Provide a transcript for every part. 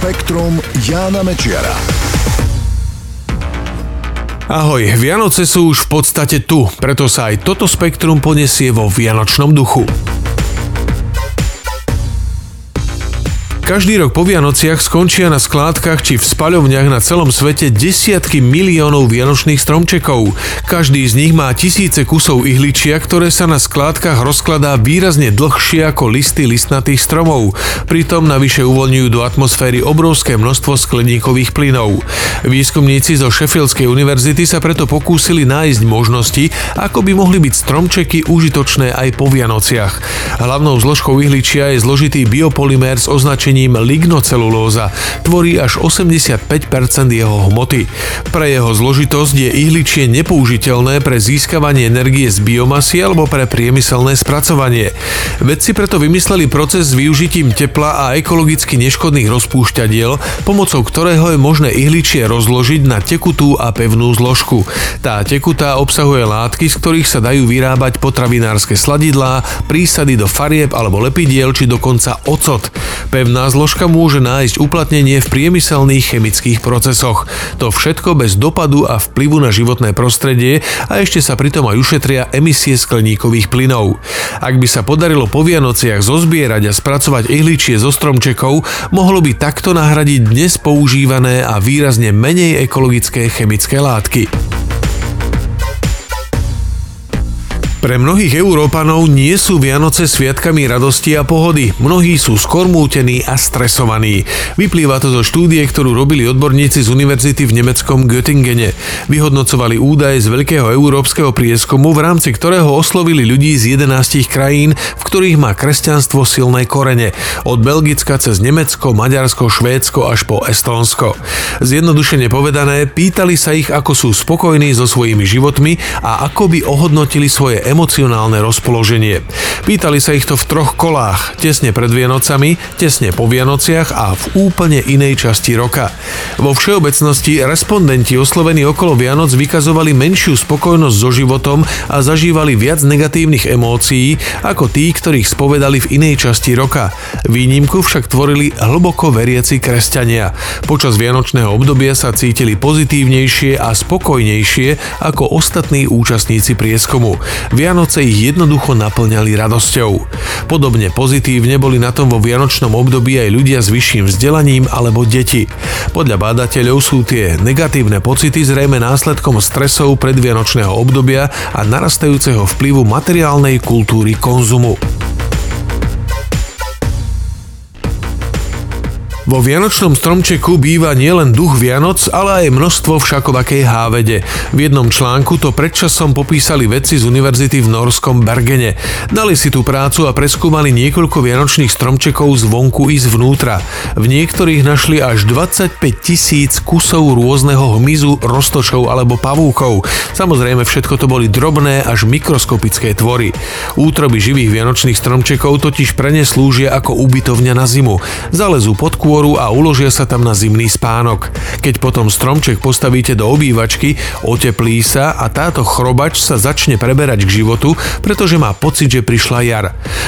Spektrum Jána Mečiara. Ahoj, Vianoce sú už v podstate tu, preto sa aj toto spektrum poniesie vo vianočnom duchu. Každý rok po Vianociach skončia na skládkach či v spaľovniach na celom svete desiatky miliónov vianočných stromčekov. Každý z nich má tisíce kusov ihličia, ktoré sa na skládkach rozkladá výrazne dlhšie ako listy listnatých stromov. Pritom navyše uvoľňujú do atmosféry obrovské množstvo skleníkových plynov. Výskumníci zo Sheffieldskej univerzity sa preto pokúsili nájsť možnosti, ako by mohli byť stromčeky užitočné aj po Vianociach. Hlavnou zložkou ihličia je zložitý biopolymér s označením označením lignocelulóza, tvorí až 85% jeho hmoty. Pre jeho zložitosť je ihličie nepoužiteľné pre získavanie energie z biomasy alebo pre priemyselné spracovanie. Vedci preto vymysleli proces s využitím tepla a ekologicky neškodných rozpúšťadiel, pomocou ktorého je možné ihličie rozložiť na tekutú a pevnú zložku. Tá tekutá obsahuje látky, z ktorých sa dajú vyrábať potravinárske sladidlá, prísady do farieb alebo lepidiel či dokonca ocot. Pevná zložka môže nájsť uplatnenie v priemyselných chemických procesoch. To všetko bez dopadu a vplyvu na životné prostredie a ešte sa pritom aj ušetria emisie skleníkových plynov. Ak by sa podarilo po Vianociach zozbierať a spracovať ihličie zo stromčekov, mohlo by takto nahradiť dnes používané a výrazne menej ekologické chemické látky. Pre mnohých Európanov nie sú Vianoce sviatkami radosti a pohody. Mnohí sú skormútení a stresovaní. Vyplýva to zo štúdie, ktorú robili odborníci z univerzity v nemeckom Göttingene. Vyhodnocovali údaje z veľkého európskeho prieskumu, v rámci ktorého oslovili ľudí z 11 krajín, v ktorých má kresťanstvo silné korene. Od Belgicka cez Nemecko, Maďarsko, Švédsko až po Estónsko. Zjednodušene povedané, pýtali sa ich, ako sú spokojní so svojimi životmi a ako by ohodnotili svoje emocionálne rozpoloženie. Pýtali sa ich to v troch kolách, tesne pred Vianocami, tesne po Vianociach a v úplne inej časti roka. Vo všeobecnosti respondenti oslovení okolo Vianoc vykazovali menšiu spokojnosť so životom a zažívali viac negatívnych emócií ako tí, ktorých spovedali v inej časti roka. Výnimku však tvorili hlboko veriaci kresťania. Počas vianočného obdobia sa cítili pozitívnejšie a spokojnejšie ako ostatní účastníci prieskumu. Vianoce ich jednoducho naplňali radosťou. Podobne pozitívne boli na tom vo vianočnom období aj ľudia s vyšším vzdelaním alebo deti. Podľa bádateľov sú tie negatívne pocity zrejme následkom stresov predvianočného obdobia a narastajúceho vplyvu materiálnej kultúry konzumu. Vo vianočnom stromčeku býva nielen duch Vianoc, ale aj množstvo všakovakej hávede. V jednom článku to predčasom popísali vedci z univerzity v norskom Bergene. Dali si tú prácu a preskúmali niekoľko vianočných stromčekov zvonku i zvnútra. V niektorých našli až 25 tisíc kusov rôzneho hmyzu, roztočov alebo pavúkov. Samozrejme všetko to boli drobné až mikroskopické tvory. Útroby živých vianočných stromčekov totiž pre ne slúžia ako ubytovňa na zimu. Zalezú pod kôr otvoru a uložia sa tam na zimný spánok. Keď potom stromček postavíte do obývačky, oteplí sa a táto chrobač sa začne preberať k životu, pretože má pocit, že prišla jar.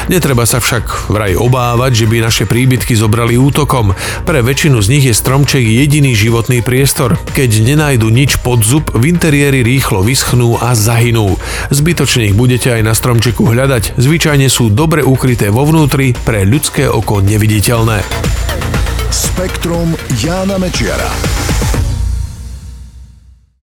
Netreba sa však vraj obávať, že by naše príbytky zobrali útokom. Pre väčšinu z nich je stromček jediný životný priestor. Keď nenajdu nič pod zub, v interiéri rýchlo vyschnú a zahynú. Zbytočne ich budete aj na stromčeku hľadať. Zvyčajne sú dobre ukryté vo vnútri, pre ľudské oko neviditeľné. Spektrum Jána Mečiara.